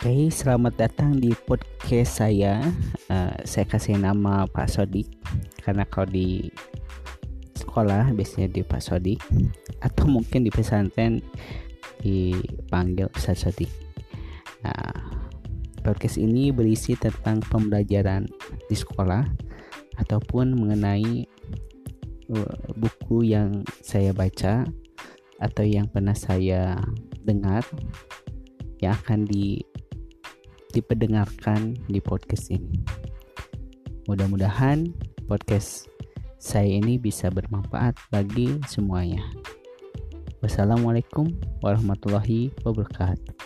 Oke, selamat datang di podcast saya. Uh, saya kasih nama Pak Sodik karena kalau di sekolah biasanya di Pak Sodik atau mungkin di pesantren dipanggil Ustaz Sodik. Nah, podcast ini berisi tentang pembelajaran di sekolah ataupun mengenai uh, buku yang saya baca atau yang pernah saya dengar yang akan di diperdengarkan di podcast ini. Mudah-mudahan podcast saya ini bisa bermanfaat bagi semuanya. Wassalamualaikum warahmatullahi wabarakatuh.